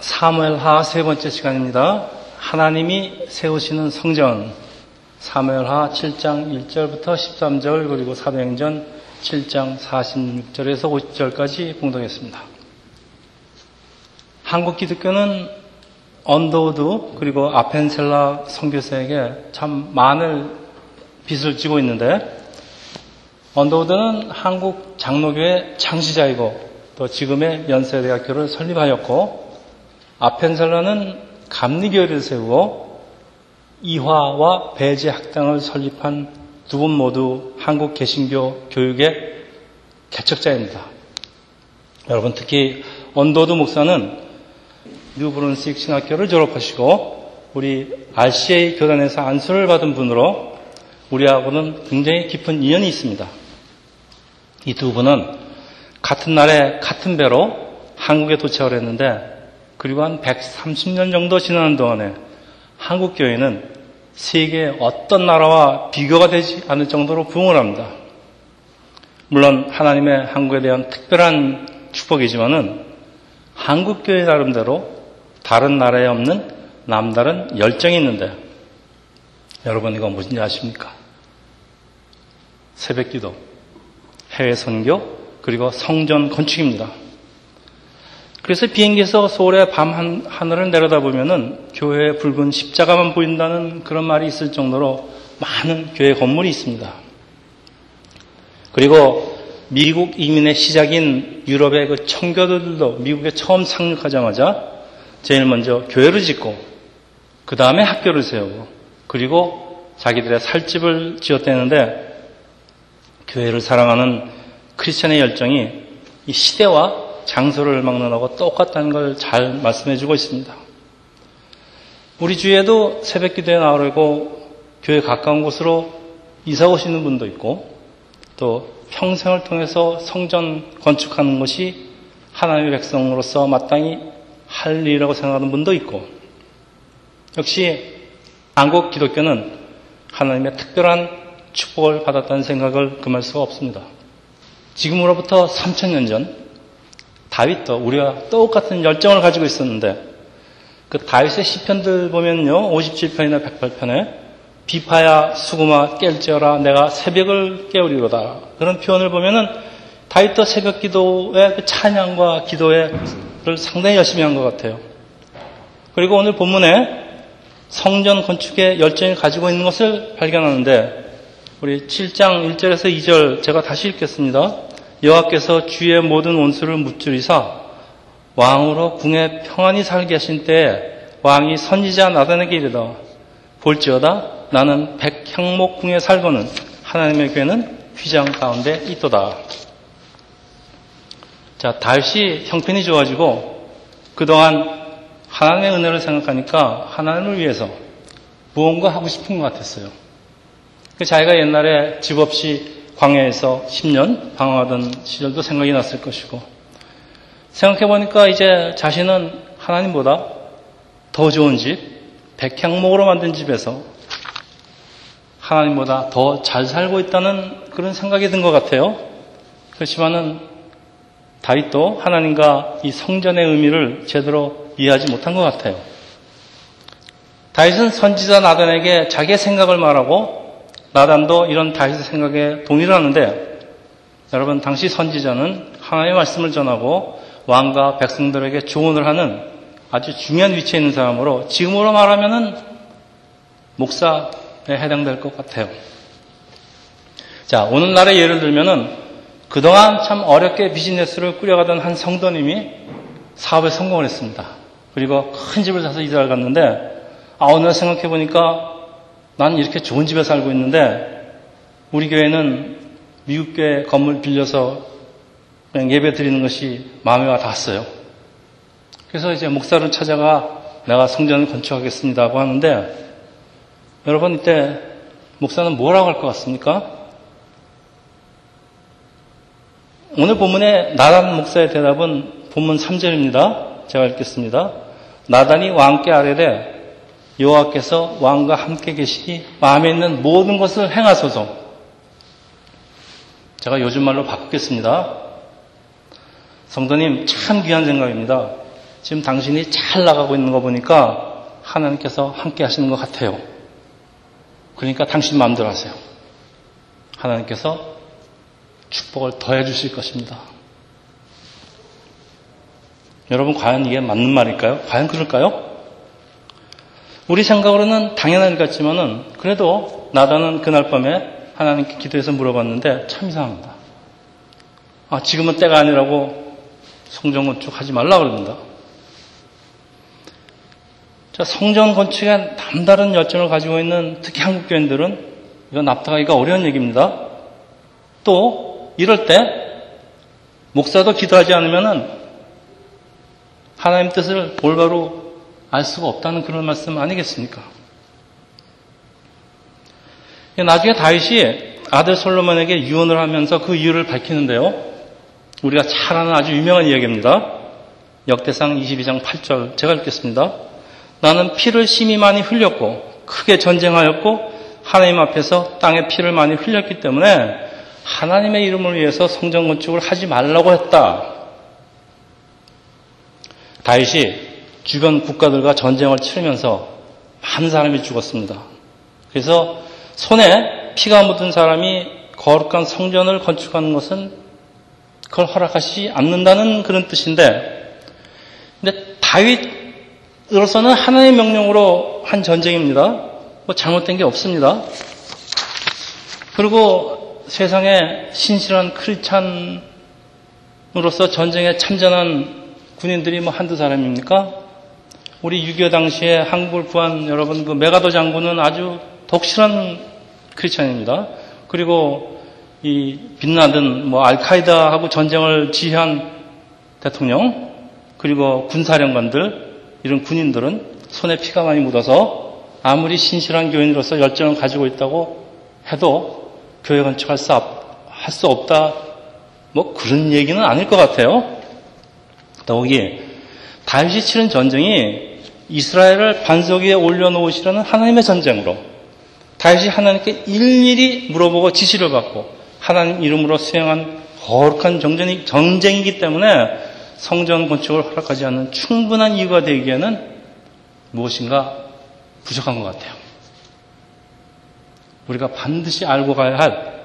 사무엘하 세 번째 시간입니다. 하나님이 세우시는 성전 사무엘하 7장 1절부터 13절 그리고 사도행전 7장 46절에서 50절까지 봉독했습니다. 한국 기독교는 언더우드 그리고 아펜셀라 선교사에게 참 많은 빚을 지고 있는데 언더우드는 한국 장로교의 창시자이고 또 지금의 연세대학교를 설립하였고 아펜셀라는 감리교회를 세우고 이화와 배제 학당을 설립한 두 분 모두 한국 개신교 교육의 개척자입니다. 여러분 특히 언더드 목사는 뉴브론스익 신학교를 졸업하시고 우리 RCA 교단에서 안수를 받은 분으로 우리하고는 굉장히 깊은 인연이 있습니다. 이 두 분은 같은 날에 같은 배로 한국에 도착을 했는데 그리고 한 130년 정도 지나는 동안에 한국 교회는 세계 어떤 나라와 비교가 되지 않을 정도로 부흥을 합니다. 물론 하나님의 한국에 대한 특별한 축복이지만은 한국 교회 나름대로 다른 나라에 없는 남다른 열정이 있는데 여러분 이거 무슨지 아십니까? 새벽기도, 해외 선교, 그리고 성전 건축입니다. 그래서 비행기에서 서울의 밤 하늘을 내려다보면은 교회의 붉은 십자가만 보인다는 그런 말이 있을 정도로 많은 교회 건물이 있습니다. 그리고 미국 이민의 시작인 유럽의 그 청교도들도 미국에 처음 상륙하자마자 제일 먼저 교회를 짓고 그 다음에 학교를 세우고 그리고 자기들의 살집을 지었대는데 교회를 사랑하는 크리스천의 열정이 이 시대와 장소를 막론하고 똑같다는 걸 잘 말씀해 주고 있습니다. 우리 주위에도 새벽 기도에 나오려고 교회 가까운 곳으로 이사 오시는 분도 있고 또 평생을 통해서 성전 건축하는 것이 하나님의 백성으로서 마땅히 할 일이라고 생각하는 분도 있고 역시 한국 기독교는 하나님의 특별한 축복을 받았다는 생각을 금할 수가 없습니다. 지금으로부터 3천년 전 다윗도 우리가 똑같은 열정을 가지고 있었는데 그 다윗의 시편들 보면요 57편이나 108편에 비파야 수구마 깰지어라 내가 새벽을 깨우리로다 그런 표현을 보면은 다윗도 새벽 기도의 그 찬양과 기도를 상당히 열심히 한 것 같아요. 그리고 오늘 본문에 성전 건축에 열정을 가지고 있는 것을 발견하는데 우리 7장 1절에서 2절 제가 다시 읽겠습니다. 여호와께서 주의 모든 원수를 무찌리사 왕으로 궁에 평안히 살게 하신 때에 왕이 선지자 나단에게 이르다 볼지어다 나는 백향목 궁에 살고는 하나님의 교회는 휘장 가운데 있도다. 자, 다윗이 형편이 좋아지고 그동안 하나님의 은혜를 생각하니까 하나님을 위해서 무언가 하고 싶은 것 같았어요. 그 자기가 옛날에 집 없이 광야에서 10년 방황하던 시절도 생각이 났을 것이고 생각해보니까 이제 자신은 하나님보다 더 좋은 집, 백향목으로 만든 집에서 하나님보다 더 잘 살고 있다는 그런 생각이 든 것 같아요. 그렇지만은 다윗도 하나님과 이 성전의 의미를 제대로 이해하지 못한 것 같아요. 다윗은 선지자 나단에게 자기의 생각을 말하고 나단도 이런 다윗의 생각에 동의를 하는데 여러분 당시 선지자는 하나님의 말씀을 전하고 왕과 백성들에게 조언을 하는 아주 중요한 위치에 있는 사람으로 지금으로 말하면은 목사에 해당될 것 같아요. 자, 오늘날의 예를 들면은 그동안 참 어렵게 비즈니스를 꾸려가던 한 성도님이 사업에 성공을 했습니다. 그리고 큰 집을 사서 이사를 갔는데 아, 오늘 생각해 보니까 나는 이렇게 좋은 집에 살고 있는데 우리 교회는 미국 교회 건물 빌려서 그냥 예배 드리는 것이 마음에 와 닿았어요. 그래서 이제 목사를 찾아가 내가 성전을 건축하겠습니다 하고 하는데 여러분 이때 목사는 뭐라고 할 것 같습니까? 오늘 본문의 나단 목사의 대답은 본문 3절입니다. 제가 읽겠습니다. 나단이 왕께 아뢰되 여호와께서 왕과 함께 계시니 마음에 있는 모든 것을 행하소서. 제가 요즘 말로 바꾸겠습니다. 성도님 참 귀한 생각입니다. 지금 당신이 잘 나가고 있는 거 보니까 하나님께서 함께 하시는 것 같아요. 그러니까 당신 마음대로 하세요. 하나님께서 축복을 더해 주실 것입니다. 여러분, 과연 이게 맞는 말일까요? 과연 그럴까요? 우리 생각으로는 당연한 것 같지만은 그래도 나다는 그날 밤에 하나님께 기도해서 물어봤는데 참 이상합니다. 아, 지금은 때가 아니라고 성전 건축하지 말라 그럽니다. 자, 성전 건축에 남다른 열정을 가지고 있는 특히 한국 교인들은 이거 납득하기가 어려운 얘기입니다. 또 이럴 때 목사도 기도하지 않으면은 하나님 뜻을 올바로 알 수가 없다는 그런 말씀 아니겠습니까? 나중에 다윗이 아들 솔로몬에게 유언을 하면서 그 이유를 밝히는데요. 우리가 잘 아는 아주 유명한 이야기입니다. 역대상 22장 8절 제가 읽겠습니다. 나는 피를 심히 많이 흘렸고 크게 전쟁하였고 하나님 앞에서 땅에 피를 많이 흘렸기 때문에 하나님의 이름을 위해서 성전 건축을 하지 말라고 했다. 다윗이 주변 국가들과 전쟁을 치르면서 많은 사람이 죽었습니다. 그래서 손에 피가 묻은 사람이 거룩한 성전을 건축하는 것은 그걸 허락하시지 않는다는 그런 뜻인데, 근데 다윗으로서는 하나님의 명령으로 한 전쟁입니다. 뭐 잘못된 게 없습니다. 그리고 세상에 신실한 크리찬으로서 전쟁에 참전한 군인들이 뭐 한두 사람입니까? 우리 6.25 당시에 한국을 구한 여러분 그 메가도 장군은 아주 독실한 크리스천입니다. 그리고 이 빛나든 뭐 알카이다하고 전쟁을 지휘한 대통령 그리고 군사령관들 이런 군인들은 손에 피가 많이 묻어서 아무리 신실한 교인으로서 열정을 가지고 있다고 해도 교회 건축할 수, 할 수 없다 뭐 그런 얘기는 아닐 것 같아요. 더욱이 다윗이 치른 전쟁이 이스라엘을 반석 위에 올려놓으시려는 하나님의 전쟁으로 다윗이 하나님께 일일이 물어보고 지시를 받고 하나님 이름으로 수행한 거룩한 정전이, 전쟁이기 때문에 성전 건축을 허락하지 않는 충분한 이유가 되기에는 무엇인가 부족한 것 같아요. 우리가 반드시 알고 가야 할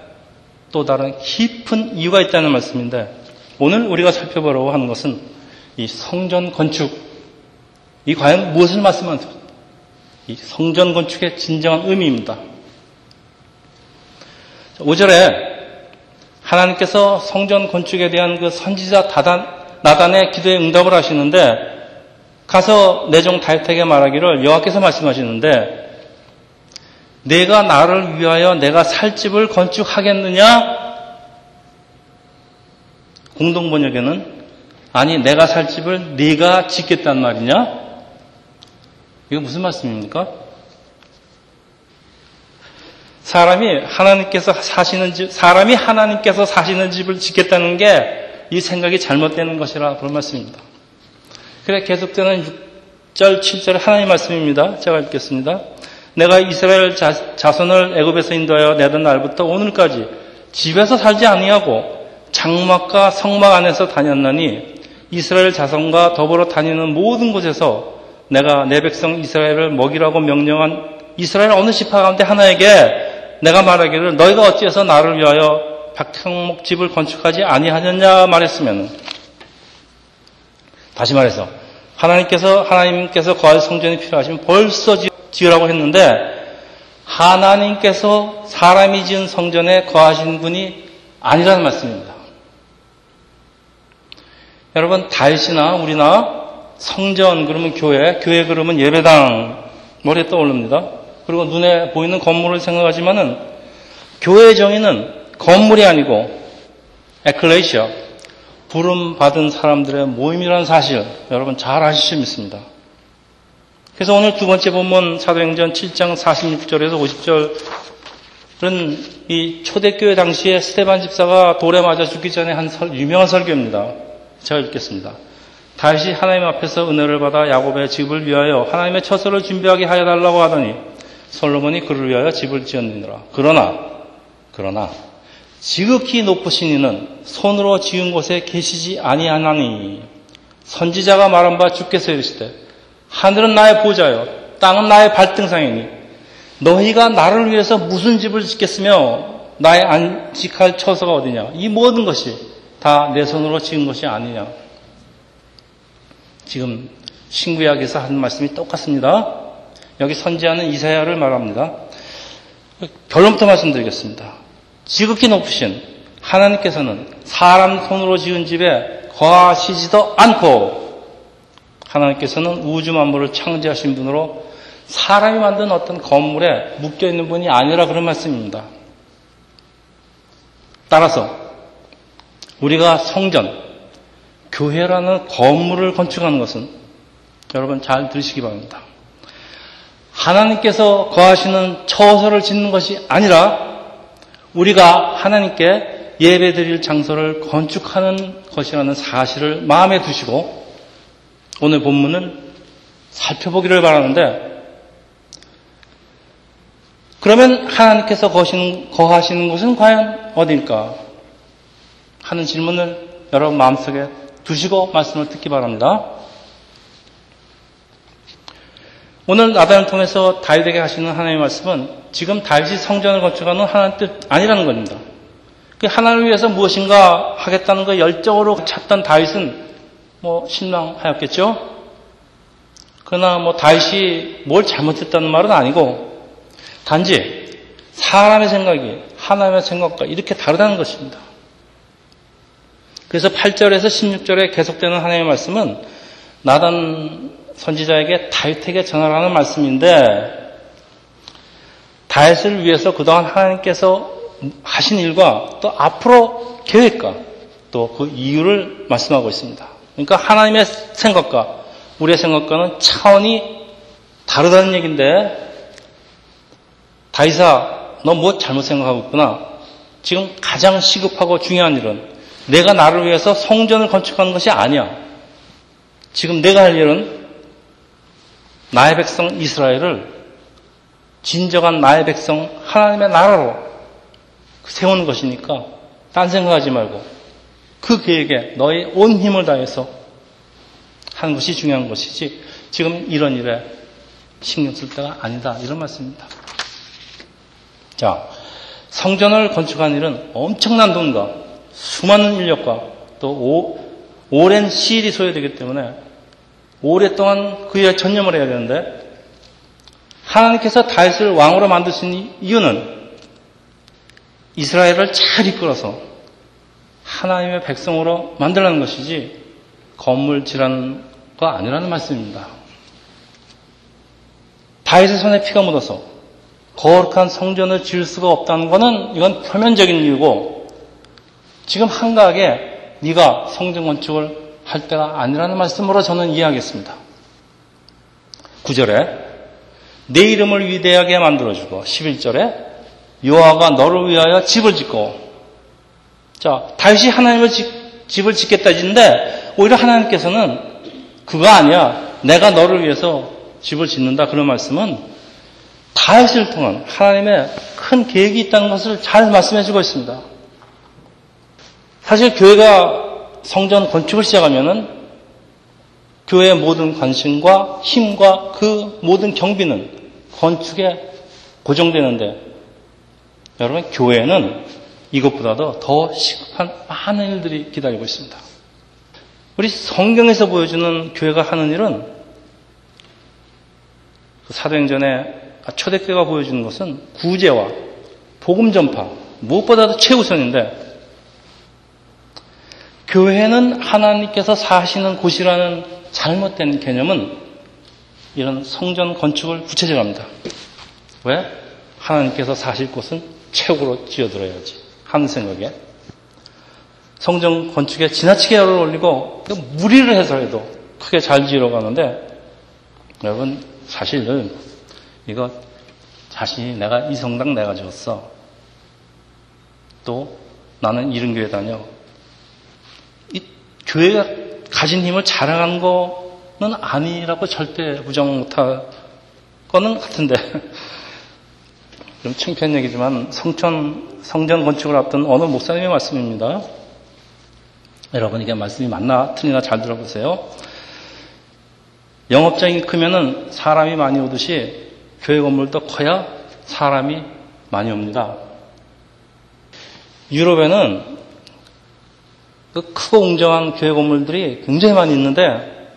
또 다른 깊은 이유가 있다는 말씀인데 오늘 우리가 살펴보려고 하는 것은 이 성전 건축 이 과연 무엇을 말씀하는 이 성전 건축의 진정한 의미입니다. 5절에 하나님께서 성전 건축에 대한 그 선지자 다단, 나단의 기도에 응답을 하시는데 가서 내 종 다윗에게 말하기를 여호와께서 말씀하시는데 내가 나를 위하여 내가 살 집을 건축하겠느냐? 공동 번역에는 아니 내가 살 집을 네가 짓겠단 말이냐? 이거 무슨 말씀입니까? 사람이 하나님께서 사시는 집, 사람이 하나님께서 사시는 집을 짓겠다는 게 이 생각이 잘못되는 것이라 그런 말씀입니다. 그래 계속되는 6절, 7절 하나님 말씀입니다. 제가 읽겠습니다. 내가 이스라엘 자, 손을 애굽에서 인도하여 내던 날부터 오늘까지 집에서 살지 아니하고 장막과 성막 안에서 다녔나니 이스라엘 자손과 더불어 다니는 모든 곳에서 내가 내 백성 이스라엘을 먹이라고 명령한 이스라엘 어느 지파 가운데 하나에게 내가 말하기를 너희가 어찌해서 나를 위하여 박향목 집을 건축하지 아니하느냐 말했으면 다시 말해서 하나님께서 하나님께서 거할 성전이 필요하시면 벌써 지으라고 했는데 하나님께서 사람이 지은 성전에 거하신 분이 아니라는 말씀입니다. 여러분 다윗이나 우리나 성전 그러면 교회, 교회 그러면 예배당 머리에 떠오릅니다. 그리고 눈에 보이는 건물을 생각하지만은 교회의 정의는 건물이 아니고 에클레이시아 부름 받은 사람들의 모임이라는 사실 여러분 잘 아시죠 믿습니다. 그래서 오늘 두 번째 본문 사도행전 7장 46절에서 50절은 이 초대교회 당시에 스테반 집사가 돌에 맞아 죽기 전에 한 설, 유명한 설교입니다. 제가 읽겠습니다. 다시 하나님 앞에서 은혜를 받아 야곱의 집을 위하여 하나님의 처소를 준비하게 하여 달라고 하더니 솔로몬이 그를 위하여 집을 지었느니라. 그러나 그러나 지극히 높으신 이는 손으로 지은 곳에 계시지 아니하나니 선지자가 말한 바 주께서 이르시되 하늘은 나의 보좌요 땅은 나의 발등상이니 너희가 나를 위해서 무슨 집을 짓겠으며 나의 안식할 처소가 어디냐 이 모든 것이 다 내 손으로 지은 것이 아니냐 지금 신구약에서 한 말씀이 똑같습니다. 여기 선지하는 이사야를 말합니다. 결론부터 말씀드리겠습니다. 지극히 높으신 하나님께서는 사람 손으로 지은 집에 거하시지도 않고 하나님께서는 우주 만물을 창조하신 분으로 사람이 만든 어떤 건물에 묶여 있는 분이 아니라 그런 말씀입니다. 따라서 우리가 성전, 교회라는 건물을 건축하는 것은 여러분 잘 들으시기 바랍니다. 하나님께서 거하시는 처소를 짓는 것이 아니라 우리가 하나님께 예배 드릴 장소를 건축하는 것이라는 사실을 마음에 두시고 오늘 본문은 살펴보기를 바라는데 그러면 하나님께서 거하시는, 거하시는 곳은 과연 어디일까? 하는 질문을 여러분 마음속에 두시고 말씀을 듣기 바랍니다. 오늘 나단을 통해서 다윗에게 하시는 하나님의 말씀은 지금 다윗이 성전을 건축하는 하나님 뜻 아니라는 겁니다. 그 하나님을 위해서 무엇인가 하겠다는 걸 열정으로 찾던 다윗은 뭐 실망하였겠죠? 그러나 뭐 다윗이 뭘 잘못했다는 말은 아니고 단지 사람의 생각이 하나님의 생각과 이렇게 다르다는 것입니다. 그래서 8절에서 16절에 계속되는 하나님의 말씀은 나단 선지자에게 다윗에게 전하라는 말씀인데 다윗을 위해서 그동안 하나님께서 하신 일과 또 앞으로 계획과 또 그 이유를 말씀하고 있습니다. 그러니까 하나님의 생각과 우리의 생각과는 차원이 다르다는 얘기인데 다윗아 너뭐 잘못 생각하고 있구나. 지금 가장 시급하고 중요한 일은 내가 나를 위해서 성전을 건축하는 것이 아니야. 지금 내가 할 일은 나의 백성 이스라엘을 진정한 나의 백성 하나님의 나라로 세우는 것이니까 딴 생각하지 말고 그 계획에 너의 온 힘을 다해서 하는 것이 중요한 것이지 지금 이런 일에 신경 쓸 때가 아니다 이런 말씀입니다. 자 성전을 건축하는 일은 엄청난 돈과 수많은 인력과 또 오, 오랜 시일이 소요되기 때문에 오랫동안 그에 전념을 해야 되는데 하나님께서 다윗을 왕으로 만드신 이유는 이스라엘을 잘 이끌어서 하나님의 백성으로 만들라는 것이지 건물 지라는 거 아니라는 말씀입니다. 다윗의 손에 피가 묻어서 거룩한 성전을 지을 수가 없다는 것은 이건 표면적인 이유고 지금 한가하게 네가 성전 건축을 할 때가 아니라는 말씀으로 저는 이해하겠습니다. 9절에 내 이름을 위대하게 만들어주고 11절에 요하가 너를 위하여 집을 짓고 자 다윗이 하나님의 집, 을 짓겠다 했는데 오히려 하나님께서는 그거 아니야 내가 너를 위해서 집을 짓는다 그런 말씀은 다윗을 통한 하나님의 큰 계획이 있다는 것을 잘 말씀해 주고 있습니다. 사실 교회가 성전 건축을 시작하면은 교회의 모든 관심과 힘과 그 모든 경비는 건축에 고정되는데 여러분 교회는 이것보다도 더 시급한 많은 일들이 기다리고 있습니다. 우리 성경에서 보여주는 교회가 하는 일은 그 사도행전에 초대교회가 보여주는 것은 구제와 복음 전파 무엇보다도 최우선인데 교회는 하나님께서 사시는 곳이라는 잘못된 개념은 이런 성전 건축을 구체적합니다. 왜? 하나님께서 사실 곳은 최고로 지어들어야지 하는 생각에 성전 건축에 지나치게 열을 올리고 그 무리를 해서라도 크게 잘 지으러 가는데 여러분 사실 이거 자신이 내가 이 성당 내가 지었어 또 나는 이런 교회 다녀 교회가 가진 힘을 자랑하는 거는 아니라고 절대 부정 못할 거는 같은데. 좀 창피한 얘기지만 성천, 성전 건축을 앞둔 어느 목사님의 말씀입니다. 여러분 이게 말씀이 맞나 틀리나 잘 들어보세요. 영업장이 크면은 사람이 많이 오듯이 교회 건물도 커야 사람이 많이 옵니다. 유럽에는 그 크고 웅장한 교회 건물들이 굉장히 많이 있는데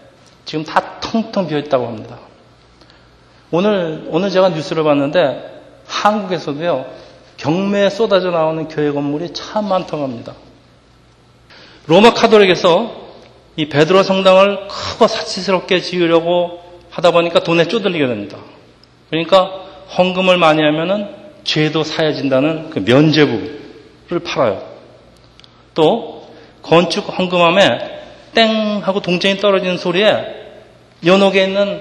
지금 다 텅텅 비어 있다고 합니다. 오늘 오늘 제가 뉴스를 봤는데 한국에서도요 경매에 쏟아져 나오는 교회 건물이 참 많다고 합니다. 로마 카톨릭에서 이 베드로 성당을 크고 사치스럽게 지으려고 하다 보니까 돈에 쪼들리게 됩니다. 그러니까 헌금을 많이 하면은 죄도 사해진다는 그 면죄부를 팔아요. 또 건축 헌금함에 땡 하고 동전이 떨어지는 소리에 연옥에 있는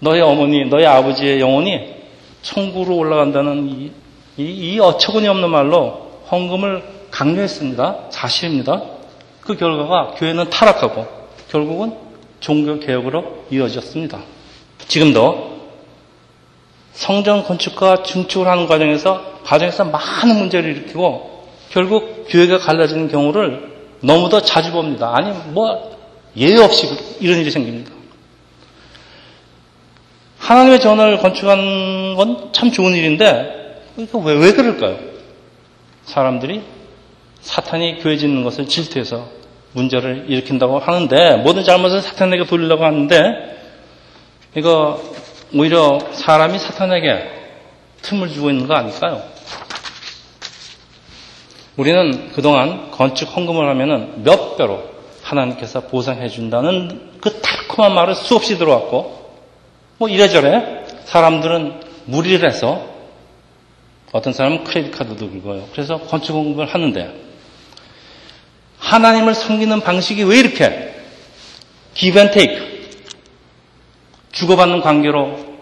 너의 어머니, 너의 아버지의 영혼이 천국으로 올라간다는 이, 이, 이 어처구니 없는 말로 헌금을 강요했습니다. 사실입니다. 그 결과가 교회는 타락하고 결국은 종교 개혁으로 이어졌습니다. 지금도 성전 건축과 증축을 하는 과정에서 과정에서 많은 문제를 일으키고 결국 교회가 갈라지는 경우를 너무도 자주 봅니다. 아니 뭐 예외 없이 이런 일이 생깁니다. 하나님의 전을 건축하는 건참 좋은 일인데 왜, 왜 그럴까요? 사람들이 사탄이 교회 짓는 것을 질투해서 문제를 일으킨다고 하는데 모든 잘못을 사탄에게 돌리려고 하는데 이거 오히려 사람이 사탄에게 틈을 주고 있는 거 아닐까요? 우리는 그동안 건축 헌금을 하면은 몇 배로 하나님께서 보상해 준다는 그 달콤한 말을 수없이 들어왔고 뭐 이래저래 사람들은 무리를 해서 어떤 사람은 크레딧 카드도 긁어요. 그래서 건축 헌금을 하는데 하나님을 섬기는 방식이 왜 이렇게 give and take 주고받는 관계로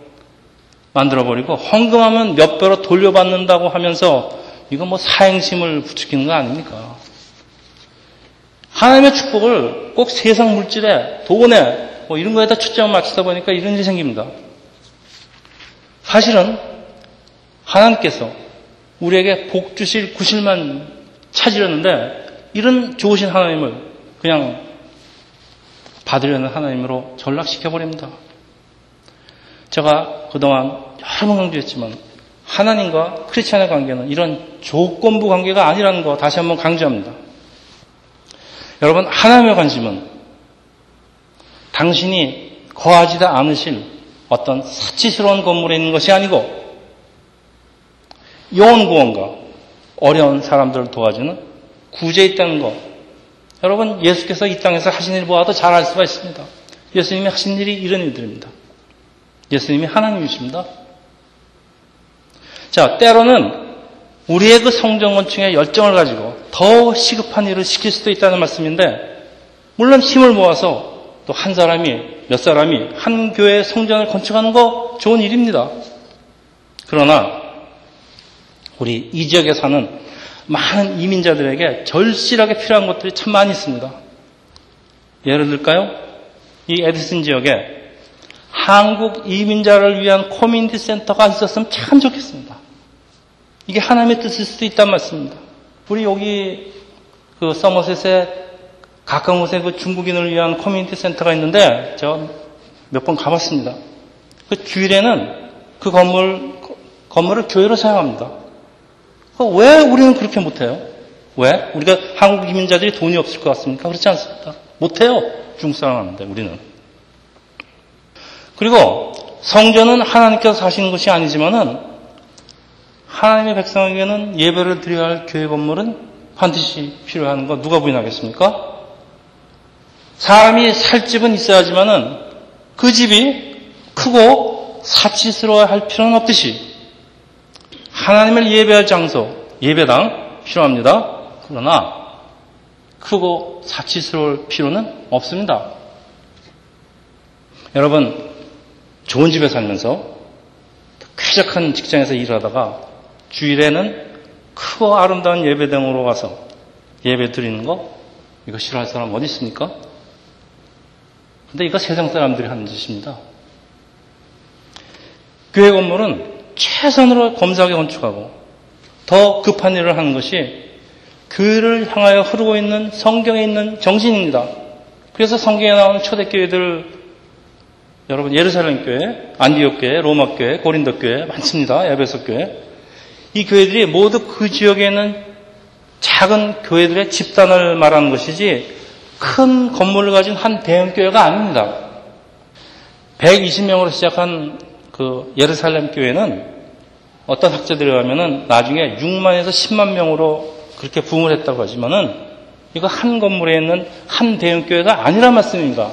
만들어버리고 헌금하면 몇 배로 돌려받는다고 하면서 이거 뭐 사행심을 부추기는 거 아닙니까? 하나님의 축복을 꼭 세상 물질에 돈에 뭐 이런 거에다 초점을 맞추다 보니까 이런 일이 생깁니다. 사실은 하나님께서 우리에게 복 주실 구실만 찾으려는데 이런 좋으신 하나님을 그냥 받으려는 하나님으로 전락시켜 버립니다. 제가 그동안 여러 번 강조했지만 하나님과 크리스찬의 관계는 이런 조건부 관계가 아니라는 거 다시 한번 강조합니다. 여러분, 하나님의 관심은 당신이 거하지도 않으실 어떤 사치스러운 건물에 있는 것이 아니고 영원 구원과 어려운 사람들을 도와주는 구제에 있다는 것. 여러분, 예수께서 이 땅에서 하신 일 보아도 잘 알 수가 있습니다. 예수님이 하신 일이 이런 일들입니다. 예수님이 하나님이십니다. 자, 때로는 우리의 그 건축의 열정을 가지고 더 시급한 일을 시킬 수도 있다는 말씀인데, 물론 힘을 모아서 또 한 사람이, 몇 사람이 한 교회의 성전을 건축하는 거 좋은 일입니다. 그러나, 우리 이 지역에 사는 많은 이민자들에게 절실하게 필요한 것들이 참 많이 있습니다. 예를 들까요? 이 에디슨 지역에 한국 이민자를 위한 커뮤니티 센터가 있었으면 참 좋겠습니다. 이게 하나님의 뜻일 수도 있단 말씀입니다. 우리 여기 그 서머셋에 가까운 곳에 그 중국인을 위한 커뮤니티 센터가 있는데 제가 몇 번 가봤습니다. 그 주일에는 그 건물 건물을 교회로 사용합니다. 왜 우리는 그렇게 못해요? 왜? 우리가 한국 이민자들이 돈이 없을 것 같습니까? 그렇지 않습니다. 못해요. 중국 사람 하는데 우리는. 그리고 성전은 하나님께서 사시는 것이 아니지만은 하나님의 백성에게는 예배를 드려야 할 교회 건물은 반드시 필요한 거 누가 부인하겠습니까? 사람이 살 집은 있어야지만은 그 집이 크고 사치스러워야 할 필요는 없듯이 하나님을 예배할 장소, 예배당 필요합니다. 그러나 크고 사치스러울 필요는 없습니다. 여러분, 좋은 집에 살면서 쾌적한 직장에서 일하다가 주일에는 크고 아름다운 예배당으로 가서 예배 드리는 거 이거 싫어할 사람 어디 있습니까? 근데 이거 세상 사람들이 하는 짓입니다. 교회 건물은 최선으로 검사하게 건축하고 더 급한 일을 하는 것이 교회를 향하여 흐르고 있는 성경에 있는 정신입니다. 그래서 성경에 나오는 초대교회들 여러분 예루살렘 교회, 안디옥 교회, 로마 교회, 고린도 교회 많습니다. 에베소 교회. 이 교회들이 모두 그 지역에 있는 작은 교회들의 집단을 말하는 것이지 큰 건물을 가진 한 대형 교회가 아닙니다. 120명으로 시작한 그 예루살렘 교회는 어떤 학자들이 하면은 나중에 6만에서 10만 명으로 그렇게 부흥을 했다고 하지만은 이거 한 건물에 있는 한 대형 교회가 아니란 말씀입니다.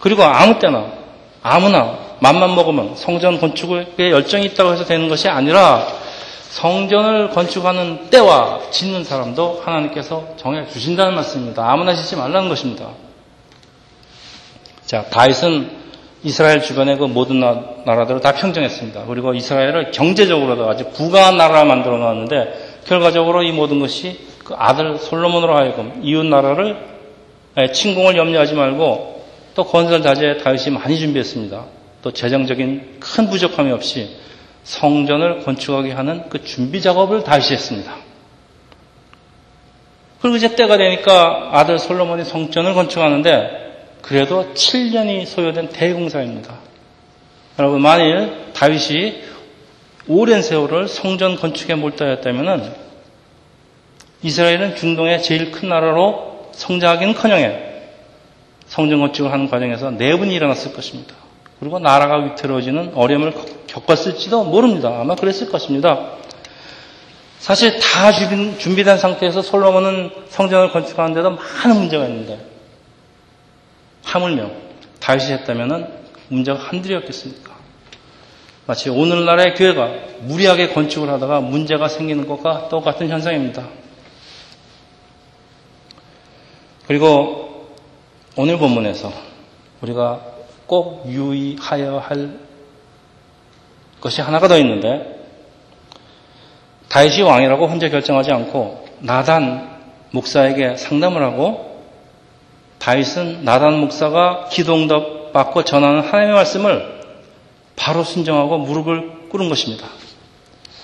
그리고 아무 때나 아무나 맘만 먹으면 성전 건축에 열정이 있다고 해서 되는 것이 아니라 성전을 건축하는 때와 짓는 사람도 하나님께서 정해 주신다는 말씀입니다. 아무나 짓지 말라는 것입니다. 자, 다윗은 이스라엘 주변의 그 모든 나라들을 다 평정했습니다. 그리고 이스라엘을 경제적으로도 아주 부강한 나라를 만들어 놨는데 결과적으로 이 모든 것이 그 아들 솔로몬으로 하여금 이웃 나라를 침공을 염려하지 말고 또 건설 자재 다윗이 많이 준비했습니다. 또 재정적인 큰 부족함이 없이 성전을 건축하게 하는 그 준비 작업을 다시 했습니다. 그리고 이제 때가 되니까 아들 솔로몬이 성전을 건축하는데 그래도 7년이 소요된 대공사입니다. 여러분 만일 다윗이 오랜 세월을 성전 건축에 몰두하였다면 이스라엘은 중동의 제일 큰 나라로 성장하기는커녕에 성전 건축을 하는 과정에서 내분이 일어났을 것입니다. 그리고 나라가 위태로워지는 어려움을 겪었을지도 모릅니다. 아마 그랬을 것입니다. 사실 다 준비된 상태에서 솔로몬은 성전을 건축하는데도 많은 문제가 있는데 하물며 다윗이 했다면 문제가 한둘이었겠습니까? 마치 오늘날의 교회가 무리하게 건축을 하다가 문제가 생기는 것과 똑같은 현상입니다. 그리고 오늘 본문에서 우리가 꼭 유의하여 할 것이 하나가 더 있는데 다윗이 왕이라고 혼자 결정하지 않고 나단 목사에게 상담을 하고 다윗은 나단 목사가 기도응답 받고 전하는 하나님의 말씀을 바로 순정하고 무릎을 꿇은 것입니다.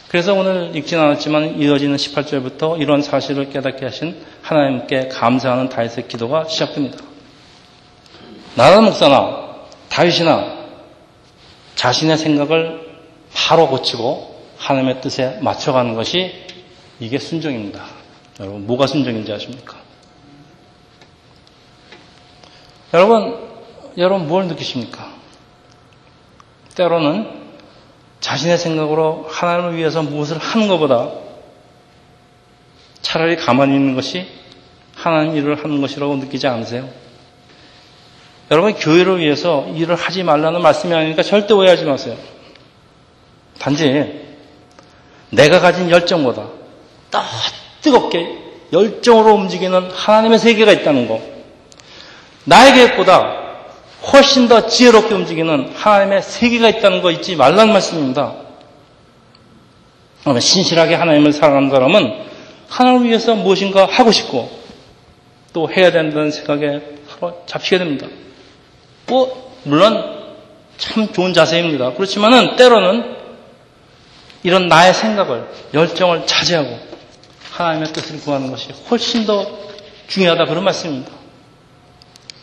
그래서 오늘 읽진 않았지만 이어지는 18절부터 이런 사실을 깨닫게 하신 하나님께 감사하는 다윗의 기도가 시작됩니다. 나단 목사나 다윗이나 자신의 생각을 바로 고치고 하나님의 뜻에 맞춰가는 것이 이게 순종입니다. 여러분, 뭐가 순종인지 아십니까? 여러분, 여러분 뭘 느끼십니까? 때로는 자신의 생각으로 하나님을 위해서 무엇을 하는 것보다 차라리 가만히 있는 것이 하나님 일을 하는 것이라고 느끼지 않으세요? 여러분, 교회를 위해서 일을 하지 말라는 말씀이 아니니까 절대 오해하지 마세요. 단지 내가 가진 열정보다 더 뜨겁게 열정으로 움직이는 하나님의 세계가 있다는 것. 나의 계획보다 훨씬 더 지혜롭게 움직이는 하나님의 세계가 있다는 거 잊지 말라는 말씀입니다. 신실하게 하나님을 사랑하는 사람은 하나님을 위해서 무엇인가 하고 싶고 또 해야 된다는 생각에 잡히게 됩니다. 뭐 물론 참 좋은 자세입니다. 그렇지만은 때로는 이런 나의 생각을, 열정을 차지하고 하나님의 뜻을 구하는 것이 훨씬 더 중요하다 그런 말씀입니다.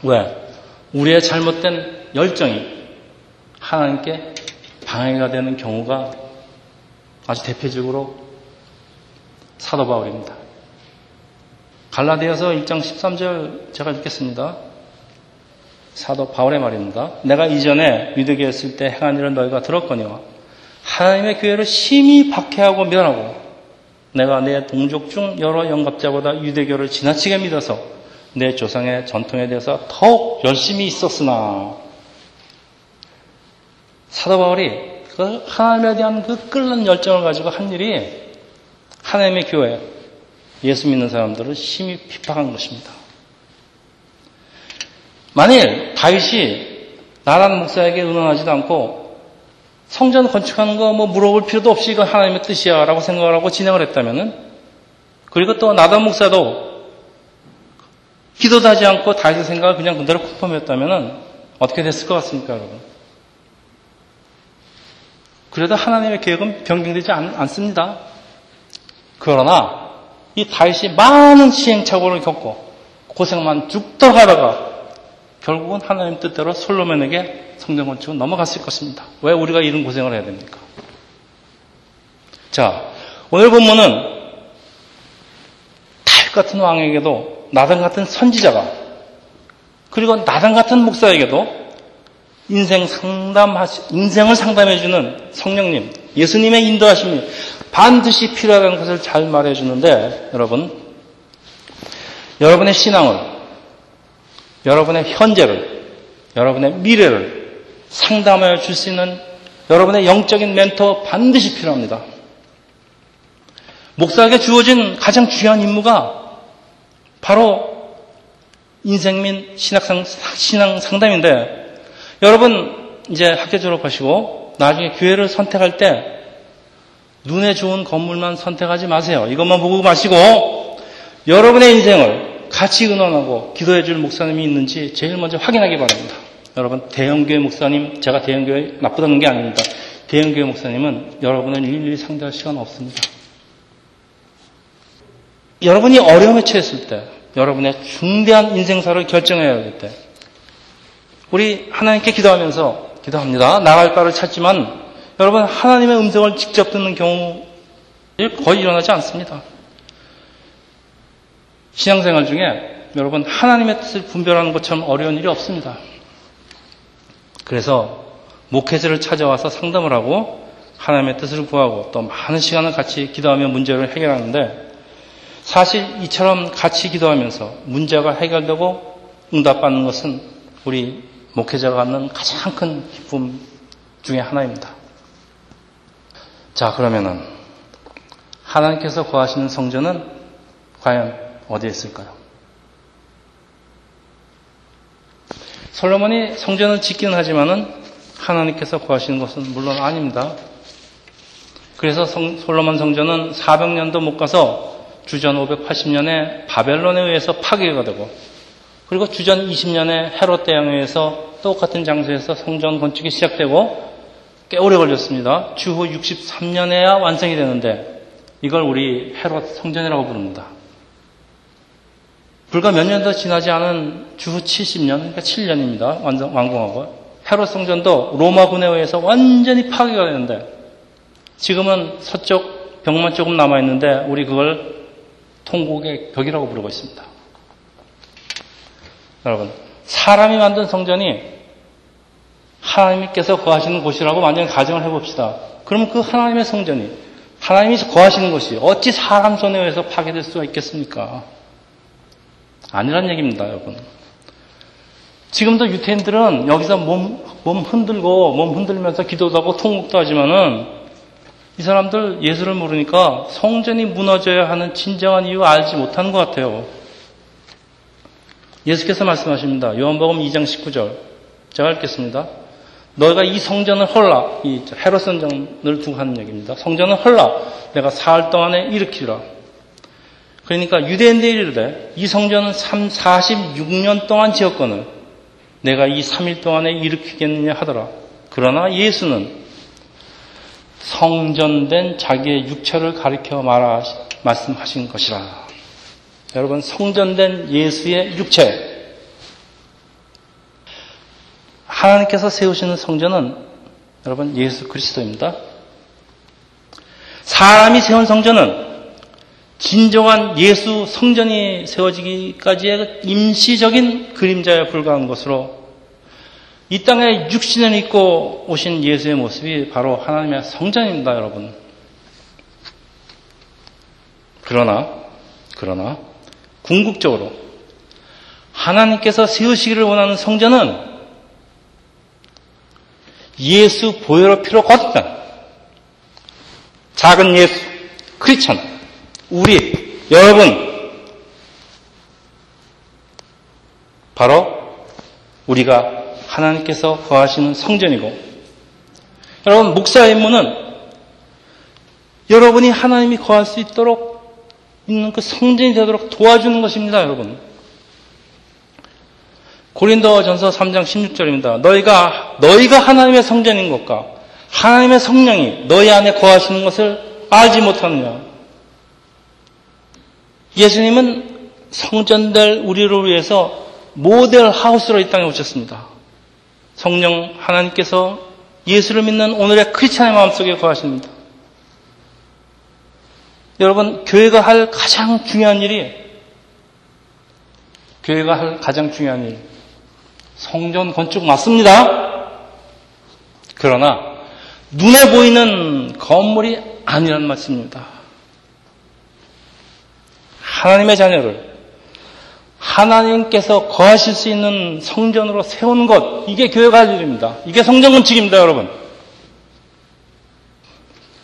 왜? 우리의 잘못된 열정이 하나님께 방해가 되는 경우가 아주 대표적으로 사도 바울입니다. 갈라디아서 1장 13절 제가 읽겠습니다. 사도 바울의 말입니다. 내가 이전에 유대교에 있을 때 행한 일을 너희가 들었거니와 하나님의 교회를 심히 박해하고 면하고 내가 내 동족 중 여러 영갑자보다 유대교를 지나치게 믿어서 내 조상의 전통에 대해서 더욱 열심히 있었으나 사도 바울이 그 하나님에 대한 그 끓는 열정을 가지고 한 일이 하나님의 교회, 예수 믿는 사람들을 심히 핍박한 것입니다. 만일 다윗이 나란 목사에게 의논하지도 않고 성전 건축하는 거 뭐 물어볼 필요도 없이 이건 하나님의 뜻이야 라고 생각을 하고 진행을 했다면은 그리고 또 나단 목사도 기도도 하지 않고 다윗의 생각을 그냥 그대로 컨펌했다면은 어떻게 됐을 것 같습니까 여러분? 그래도 하나님의 계획은 변경되지 않, 않습니다. 그러나 이 다윗이 많은 시행착오를 겪고 고생만 죽도록 하다가 결국은 하나님 뜻대로 솔로몬에게 성전 건축은 넘어갔을 것입니다. 왜 우리가 이런 고생을 해야 됩니까? 자, 오늘 본문은 다윗 같은 왕에게도 나단 같은 선지자가 그리고 나단 같은 목사에게도 인생 상담하시, 인생을 상담해주는 성령님, 예수님의 인도하심이 반드시 필요하다는 것을 잘 말해주는데, 여러분, 여러분의 신앙을, 여러분의 현재를, 여러분의 미래를 상담하여 줄 수 있는 여러분의 영적인 멘토 반드시 필요합니다. 목사에게 주어진 가장 중요한 임무가 바로 인생 및 신학상, 신앙 상담인데, 여러분, 이제 학교 졸업하시고, 나중에 교회를 선택할 때, 눈에 좋은 건물만 선택하지 마세요. 이것만 보고 마시고, 여러분의 인생을 같이 의논하고 기도해 줄 목사님이 있는지 제일 먼저 확인하기 바랍니다. 여러분, 대형교회 목사님, 제가 대형교회 나쁘다는 게 아닙니다. 대형교회 목사님은 여러분을 일일이 상대할 시간 없습니다. 여러분이 어려움에 처했을 때, 여러분의 중대한 인생사를 결정해야 할 때, 우리 하나님께 기도하면서 기도합니다. 나갈 바를 찾지만 여러분 하나님의 음성을 직접 듣는 경우 거의 일어나지 않습니다. 신앙생활 중에 여러분 하나님의 뜻을 분별하는 것처럼 어려운 일이 없습니다. 그래서 목회자를 찾아와서 상담을 하고 하나님의 뜻을 구하고 또 많은 시간을 같이 기도하며 문제를 해결하는데 사실 이처럼 같이 기도하면서 문제가 해결되고 응답받는 것은 우리 목회자가 갖는 가장 큰 기쁨 중의 하나입니다. 자, 그러면은 하나님께서 거하시는 성전은 과연 어디에 있을까요? 솔로몬이 성전을 짓기는 하지만은 하나님께서 거하시는 것은 물론 아닙니다. 그래서 성, 솔로몬 성전은 400년도 못 가서 주전 580년에 바벨론에 의해서 파괴가 되고 그리고 주전 20년에 헤롯 대왕에 의해서 똑같은 장소에서 성전 건축이 시작되고 꽤 오래 걸렸습니다. 주후 63년에야 완성이 되는데 이걸 우리 헤롯 성전이라고 부릅니다. 불과 몇 년도 지나지 않은 주후 70년, 그러니까 7년입니다. 완성, 완공하고. 헤롯 성전도 로마군에 의해서 완전히 파괴가 되는데 지금은 서쪽 벽만 조금 남아있는데 우리 그걸 통곡의 벽이라고 부르고 있습니다. 여러분, 사람이 만든 성전이 하나님께서 거하시는 곳이라고 만약에 가정을 해봅시다. 그럼 그 하나님의 성전이 하나님이 거하시는 곳이 어찌 사람 손에 의해서 파괴될 수가 있겠습니까? 아니란 얘기입니다, 여러분. 지금도 유태인들은 여기서 몸, 몸 흔들고, 몸 흔들면서 기도도 하고 통곡도 하지만은 이 사람들 예수를 모르니까 성전이 무너져야 하는 진정한 이유 알지 못하는 것 같아요. 예수께서 말씀하십니다. 요한복음 2장 19절. 제가 읽겠습니다. 너희가 이 성전을 헐라. 이 헤롯 성전을 두고 하는 얘기입니다. 성전을 헐라. 내가 사흘 동안에 일으키라. 그러니까 유대인들이 이르되 이 성전은 3, 46년 동안 지었거늘 내가 이 3일 동안에 일으키겠느냐 하더라. 그러나 예수는 성전된 자기의 육체를 가리켜 말하, 말씀하신 것이라. 여러분, 성전된 예수의 육체. 하나님께서 세우시는 성전은 여러분 예수 그리스도입니다. 사람이 세운 성전은 진정한 예수 성전이 세워지기까지의 임시적인 그림자에 불과한 것으로 이 땅에 육신을 입고 오신 예수의 모습이 바로 하나님의 성전입니다, 여러분. 그러나, 그러나, 궁극적으로 하나님께서 세우시기를 원하는 성전은 예수 보혈의 피로 거듭난 작은 예수, 크리스천, 우리, 여러분, 바로 우리가 하나님께서 거하시는 성전이고, 여러분, 목사의 임무는 여러분이 하나님이 거할 수 있도록 있는 그 성전이 되도록 도와주는 것입니다, 여러분. 고린도전서 3장 16절입니다. 너희가 너희가 하나님의 성전인 것과 하나님의 성령이 너희 안에 거하시는 것을 알지 못하느냐? 예수님은 성전될 우리를 위해서 모델 하우스로 이 땅에 오셨습니다. 성령 하나님께서 예수를 믿는 오늘의 크리스찬의 마음속에 거하십니다. 여러분, 교회가 할 가장 중요한 일이 교회가 할 가장 중요한 일 성전 건축 맞습니다. 그러나 눈에 보이는 건물이 아니란 말씀입니다. 하나님의 자녀를 하나님께서 거하실 수 있는 성전으로 세운 것, 이게 교회가 할 일입니다. 이게 성전 건축입니다, 여러분.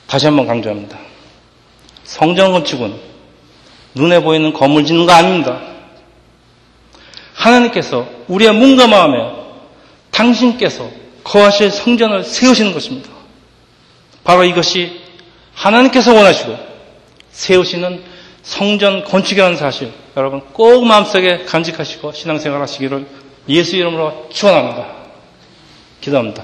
다시 한번 강조합니다. 성전 건축은 눈에 보이는 건물 짓는 거 아닙니다. 하나님께서 우리의 몸과 마음에 당신께서 거하실 성전을 세우시는 것입니다. 바로 이것이 하나님께서 원하시고 세우시는 성전 건축이라는 사실 여러분 꼭 마음속에 간직하시고 신앙생활 하시기를 예수 이름으로 축원합니다. 기도합니다.